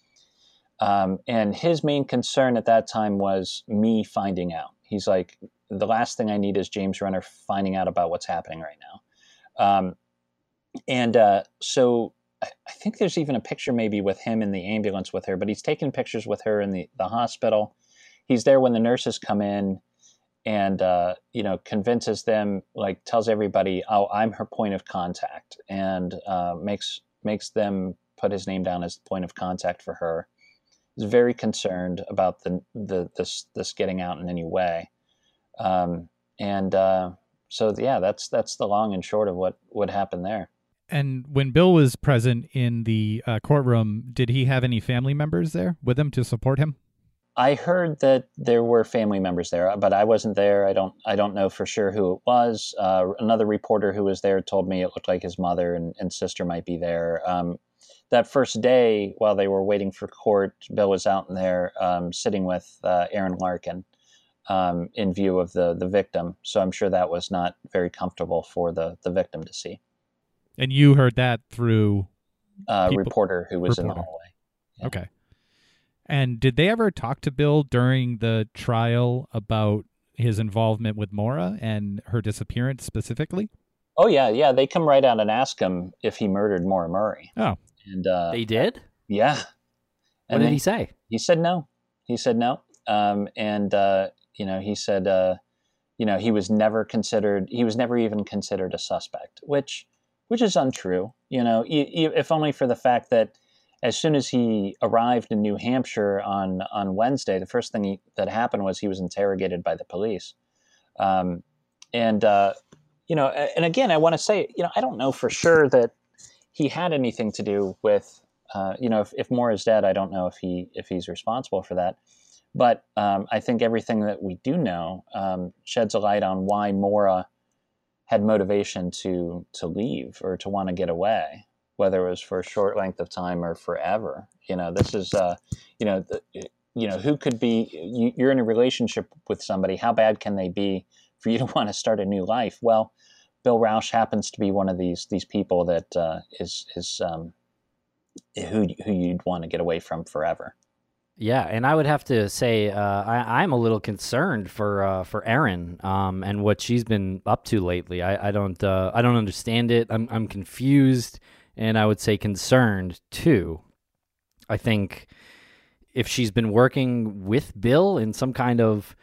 Um, and his main concern at that time was me finding out. He's like, the last thing I need is James Renner finding out about what's happening right now. Um, and uh, so I, I, think there's even a picture maybe with him in the ambulance with her, but he's taking pictures with her in the, the hospital. He's there when the nurses come in and uh, you know convinces them like tells everybody oh i'm her point of contact and uh, makes makes them put his name down as the point of contact for her. Is very concerned about the, the this this getting out in any way. Um, and uh, so yeah that's that's the long and short of what what happened there. And when bill was present in the uh, courtroom did he have any family members there with him to support him I heard that there were family members there, but I wasn't there. I don't. I don't know for sure who it was. Uh, another reporter who was there told me it looked like his mother and, and sister might be there. Um, that first day, while they were waiting for court, Bill was out in there um, sitting with uh, Erin Larkin um, in view of the the victim. So I'm sure that was not very comfortable for the the victim to see. And you heard that through a reporter who was reporter. in the hallway. Yeah. Okay. And did they ever talk to Bill during the trial about his involvement with Maura and her disappearance specifically? Oh yeah, yeah. They come right out and ask him if he murdered Maura Murray. Oh, and uh, they did. Yeah. And what did he say? He said no. He said no. um, and uh, you know he said uh, you know he was never considered he was never even considered a suspect, which which is untrue. You know, if only for the fact that as soon as he arrived in New Hampshire on on Wednesday, the first thing he, that happened was he was interrogated by the police. Um, and uh, you know, and again, I want to say, you know, I don't know for sure that he had anything to do with, uh, you know, if, if Maura is dead, I don't know if he if he's responsible for that. But um, I think everything that we do know um, sheds a light on why Maura had motivation to to leave or to want to get away, whether it was for a short length of time or forever. You know, this is, uh, you know, the, you know, who could be? You, you're in a relationship with somebody. How bad can they be [LAUGHS] for you to want to start a new life? Well, Bill Rausch happens to be one of these these people that uh, is is um, who who you'd want to get away from forever. Yeah, and I would have to say uh, I, am a little concerned for uh, for Erin um, and what she's been up to lately. I, I don't uh, I don't understand it. I'm I'm confused, and I would say concerned too. I think if she's been working with Bill in some kind of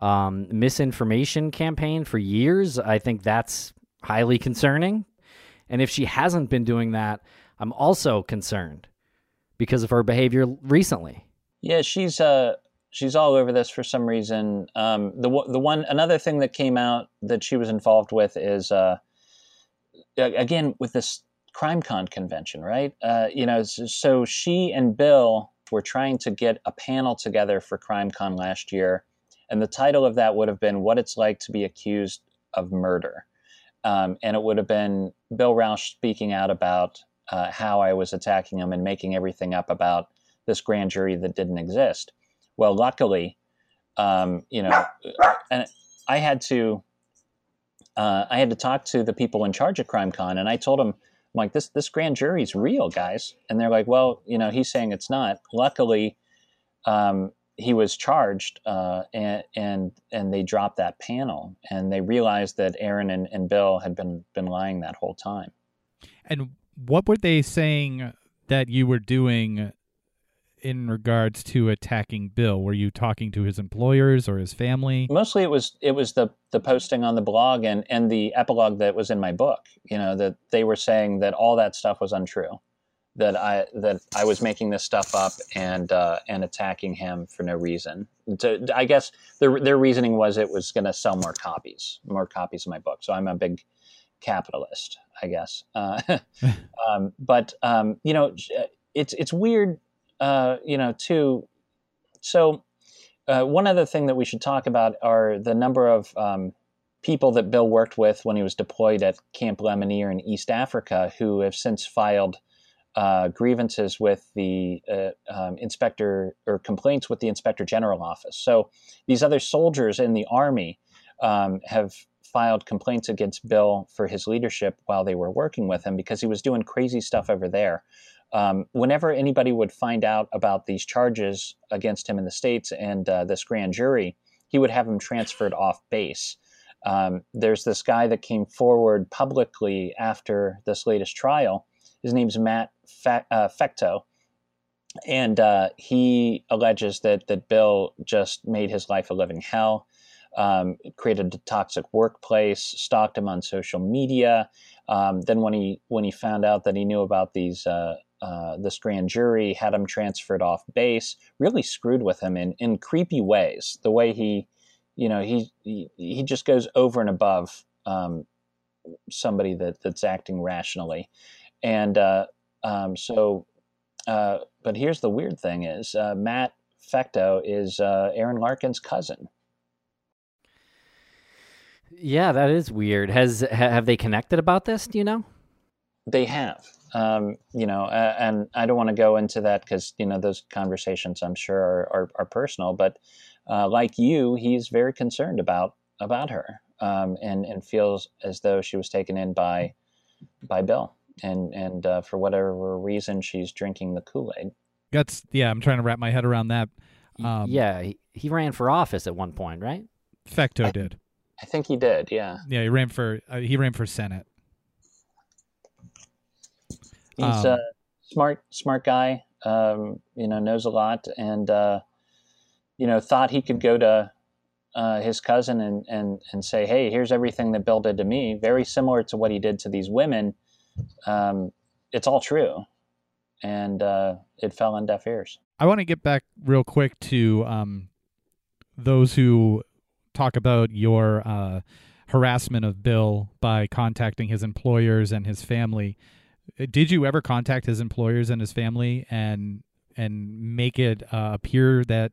um, misinformation campaign for years, I think that's highly concerning. And if she hasn't been doing that, I'm also concerned because of her behavior recently. Yeah, she's uh she's all over this for some reason. Um, the the one another thing that came out that she was involved with is uh, again with this CrimeCon convention, right? Uh, you know, so she and Bill were trying to get a panel together for CrimeCon last year, and the title of that would have been "What It's Like to Be Accused of Murder." Um, and it would have been Bill Rausch speaking out about uh, how I was attacking him and making everything up about this grand jury that didn't exist. Well, luckily, um, you know, and I had to uh, I had to talk to the people in charge of CrimeCon, and I told them, I'm like, this this grand jury's real, guys, and they're like, well, you know, he's saying it's not. Luckily, um, he was charged, uh, and and and they dropped that panel, and they realized that Erin and, and Bill had been been lying that whole time. And what were they saying that you were doing in regards to attacking Bill? Were you talking to his employers or his family? Mostly, it was it was the the posting on the blog and and the epilogue that was in my book. You know that they were saying that all that stuff was untrue that I that I was making this stuff up and uh, and attacking him for no reason. To, I guess their their reasoning was it was going to sell more copies, more copies of my book. So I'm a big capitalist, I guess. Uh, [LAUGHS] um, but um, you know, it's it's weird, uh, you know, too. So uh, one other thing that we should talk about are the number of um, people that Bill worked with when he was deployed at Camp Lemonnier in East Africa, who have since filed uh, grievances with the uh, um, inspector or complaints with the inspector general office. So these other soldiers in the army um, have filed complaints against Bill for his leadership while they were working with him because he was doing crazy stuff over there. Um, whenever anybody would find out about these charges against him in the states and uh, this grand jury, he would have him transferred off base. Um, there's this guy that came forward publicly after this latest trial. His name's Matt Fe- uh, Fecteau, and uh, he alleges that that Bill just made his life a living hell, um, created a toxic workplace, stalked him on social media. Um, then when he when he found out that he knew about these uh, uh, this grand jury, had him transferred off base, really screwed with him in in creepy ways. The way he, you know, he he, he just goes over and above um, somebody that that's acting rationally, and uh, um, so, uh, but here's the weird thing: is uh, Matt Fecteau is uh, Erin Larkin's cousin. Yeah, that is weird. Has have they connected about this? Do you know? They have. Um, you know, uh, and I don't want to go into that because you know those conversations I'm sure are are, are personal. But uh, like you, he's very concerned about about her, um, and and feels as though she was taken in by by Bill and and uh, for whatever reason she's drinking the Kool Aid. That's yeah. I'm trying to wrap my head around that. Um, yeah, he, he, ran for office at one point, right? Fecteau I, did. I think he did. Yeah. Yeah, he ran for uh, he ran for senate. He's um, a smart smart guy. Um, you know, knows a lot, and uh, you know, thought he could go to uh, his cousin and, and, and say, hey, here's everything that Bill did to me, very similar to what he did to these women. Um, it's all true. And uh, it fell on deaf ears. I want to get back real quick to um, those who talk about your uh, harassment of Bill by contacting his employers and his family. Did you ever contact his employers and his family and and make it uh, appear that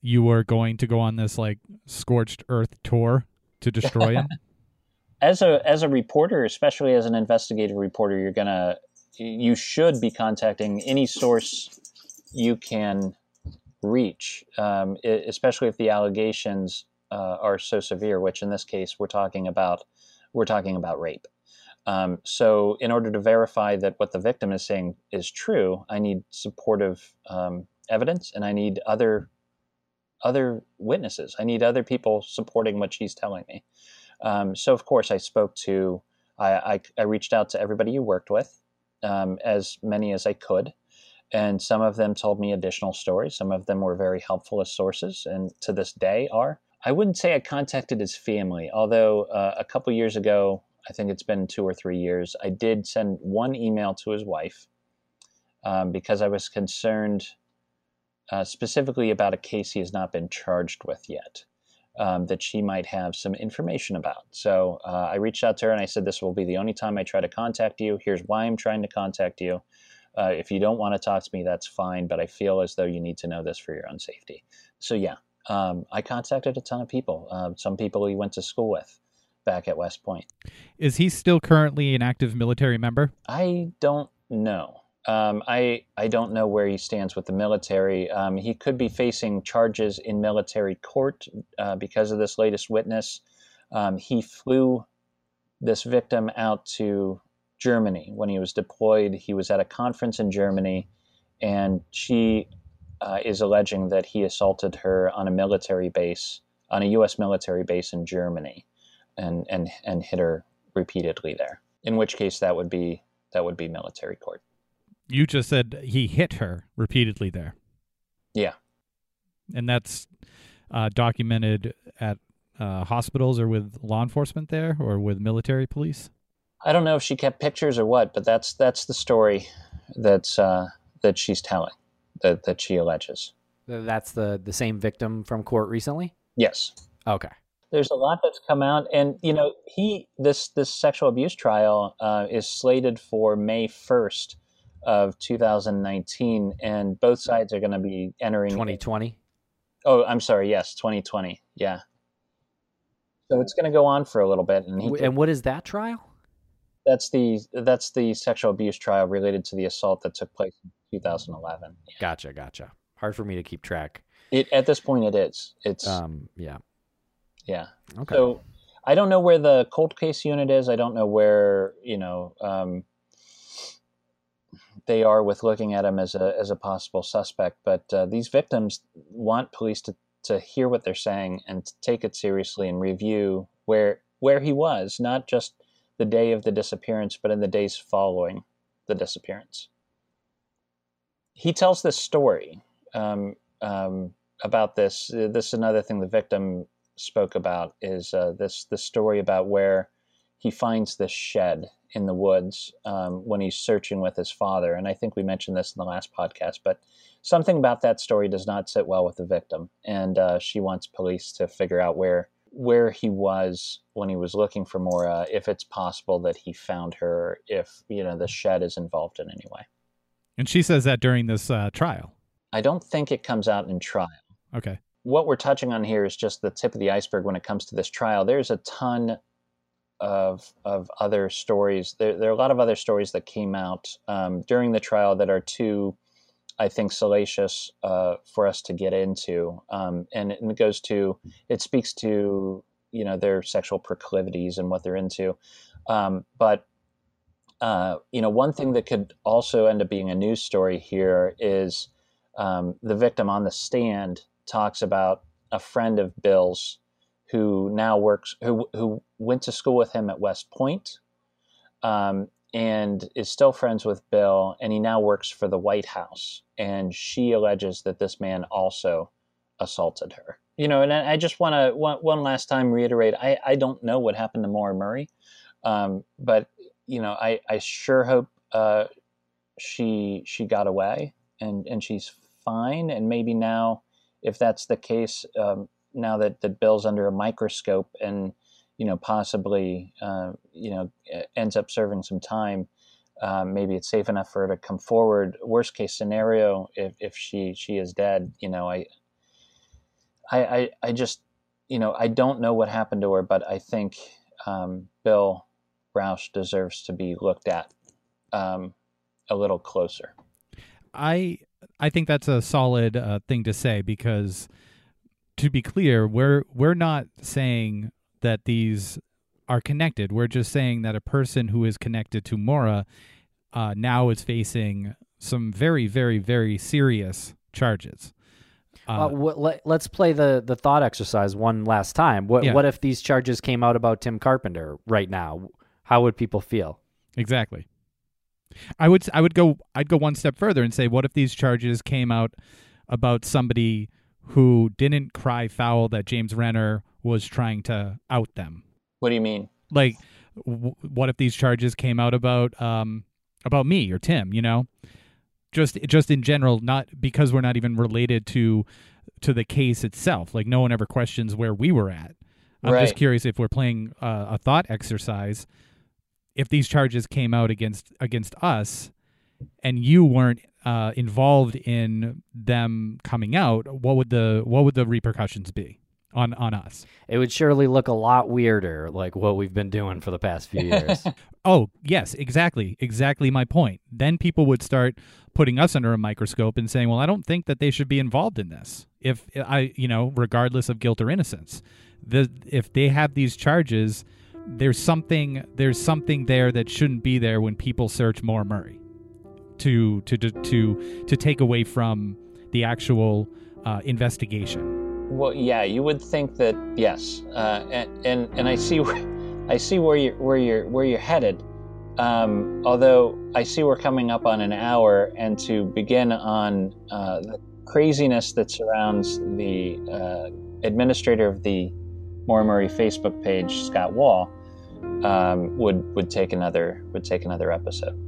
you were going to go on this like scorched earth tour to destroy him? [LAUGHS] as a as a reporter, especially as an investigative reporter, you're gonna you should be contacting any source you can reach, um, especially if the allegations uh, are so severe. Which in this case, we're talking about we're talking about rape. Um, so, in order to verify that what the victim is saying is true, I need supportive um, evidence, and I need other other witnesses. I need other people supporting what she's telling me. Um, so, of course, I spoke to, I, I, I, reached out to everybody you worked with, um, as many as I could. And some of them told me additional stories. Some of them were very helpful as sources, and to this day are. I wouldn't say I contacted his family, although uh, a couple years ago, I think it's been two or three years, I did send one email to his wife um, because I was concerned uh, specifically about a case he has not been charged with yet. Um, that she might have some information about. So uh, I reached out to her and I said, This will be the only time I try to contact you. Here's why I'm trying to contact you. Uh, if you don't want to talk to me, that's fine, but I feel as though you need to know this for your own safety. So, yeah, um, I contacted a ton of people, uh, some people he went to school with back at West Point. Is he still currently an active military member? I don't know. Um, I I don't know where he stands with the military. Um, he could be facing charges in military court uh, because of this latest witness. Um, he flew this victim out to Germany when he was deployed. He was at a conference in Germany, and she uh, is alleging that he assaulted her on a military base, on a U.S. military base in Germany, and and and hit her repeatedly there. In which case, that would be that would be military court. You just said he hit her repeatedly there. Yeah. And that's uh, documented at uh, hospitals or with law enforcement there or with military police? I don't know if she kept pictures or what, but that's that's the story that's uh, that she's telling that that she alleges. That's the the same victim from court recently. Yes. Okay. There's a lot that's come out, and you know, he this this sexual abuse trial uh, is slated for May first of 2019, and both sides are going to be entering 2020. Oh, I'm sorry. Yes, 2020. Yeah. So it's going to go on for a little bit, and he, and what is that trial? That's the that's the sexual abuse trial related to the assault that took place in 2011. Yeah. Gotcha, gotcha. Hard for me to keep track. It at this point it is. It's um yeah. Yeah. Okay. So I don't know where the cold case unit is. I don't know where you know um, they are with looking at him as a as a possible suspect. But uh, these victims want police to to hear what they're saying and to take it seriously and review where where he was, not just the day of the disappearance, but in the days following the disappearance. He tells this story um, um, about this. This is another thing the victim spoke about is uh, this the story about where he finds this shed in the woods um, when he's searching with his father. And I think we mentioned this in the last podcast, but something about that story does not sit well with the victim. And uh, she wants police to figure out where where he was when he was looking for Maura, if it's possible that he found her, if you know the shed is involved in any way. And she says that during this uh, trial. I don't think it comes out in trial. Okay. What we're touching on here is just the tip of the iceberg when it comes to this trial. There's a ton of of other stories. There, there are a lot of other stories that came out um, during the trial that are too, I think, salacious uh, for us to get into. Um, and, it, goes to it speaks to you know their sexual proclivities and what they're into. Um, but uh, you know, one thing that could also end up being a news story here is um, the victim on the stand talks about a friend of Bill's who now works who who went to school with him at West Point, um, and is still friends with Bill, and he now works for the White House. And she alleges that this man also assaulted her. You know, and I just want to one, one last time reiterate: I I don't know what happened to Maura Murray, um, but you know, I I sure hope uh, she she got away and and she's fine, and maybe now, if that's the case, um, now that that Bill's under a microscope and you know possibly uh, you know ends up serving some time um, maybe it's safe enough for her to come forward. Worst case scenario, if, if she she is dead, you know, I, I I I just you know I don't know what happened to her, but I think um, Bill Rausch deserves to be looked at um, a little closer. I I think that's a solid uh, thing to say because to be clear, we're we're not saying that these are connected. We're just saying that a person who is connected to Maura uh, now is facing some very, very, very serious charges. Uh, uh, let, us play the, the thought exercise one last time. What yeah. what if these charges came out about Tim Carpenter right now? How would people feel? Exactly. I would I would go I'd go one step further and say, what if these charges came out about somebody who didn't cry foul that James Renner was trying to out them? What do you mean? Like, w- what if these charges came out about um about me or Tim? You know, just just in general, not because we're not even related to to the case itself. Like, no one ever questions where we were at. I'm right. just curious if we're playing uh, a thought exercise. If these charges came out against against us, and you weren't uh, involved in them coming out, what would the what would the repercussions be? on on us. It would surely look a lot weirder, like what we've been doing for the past few [LAUGHS] years. oh yes, exactly, exactly my point. Then people would start putting us under a microscope and saying, "Well, I don't think that they should be involved in this." If I, you know, regardless of guilt or innocence, the if they have these charges, there's something there's something there that shouldn't be there when people search Maura Murray to to to to, to take away from the actual uh, investigation. Well, yeah, you would think that yes, uh, and, and and I see, I see where you where you're where you're headed. Um, although I see we're coming up on an hour, and to begin on uh, the craziness that surrounds the uh, administrator of the Maura Murray Facebook page, Scott Wall, um, would would take another would take another episode.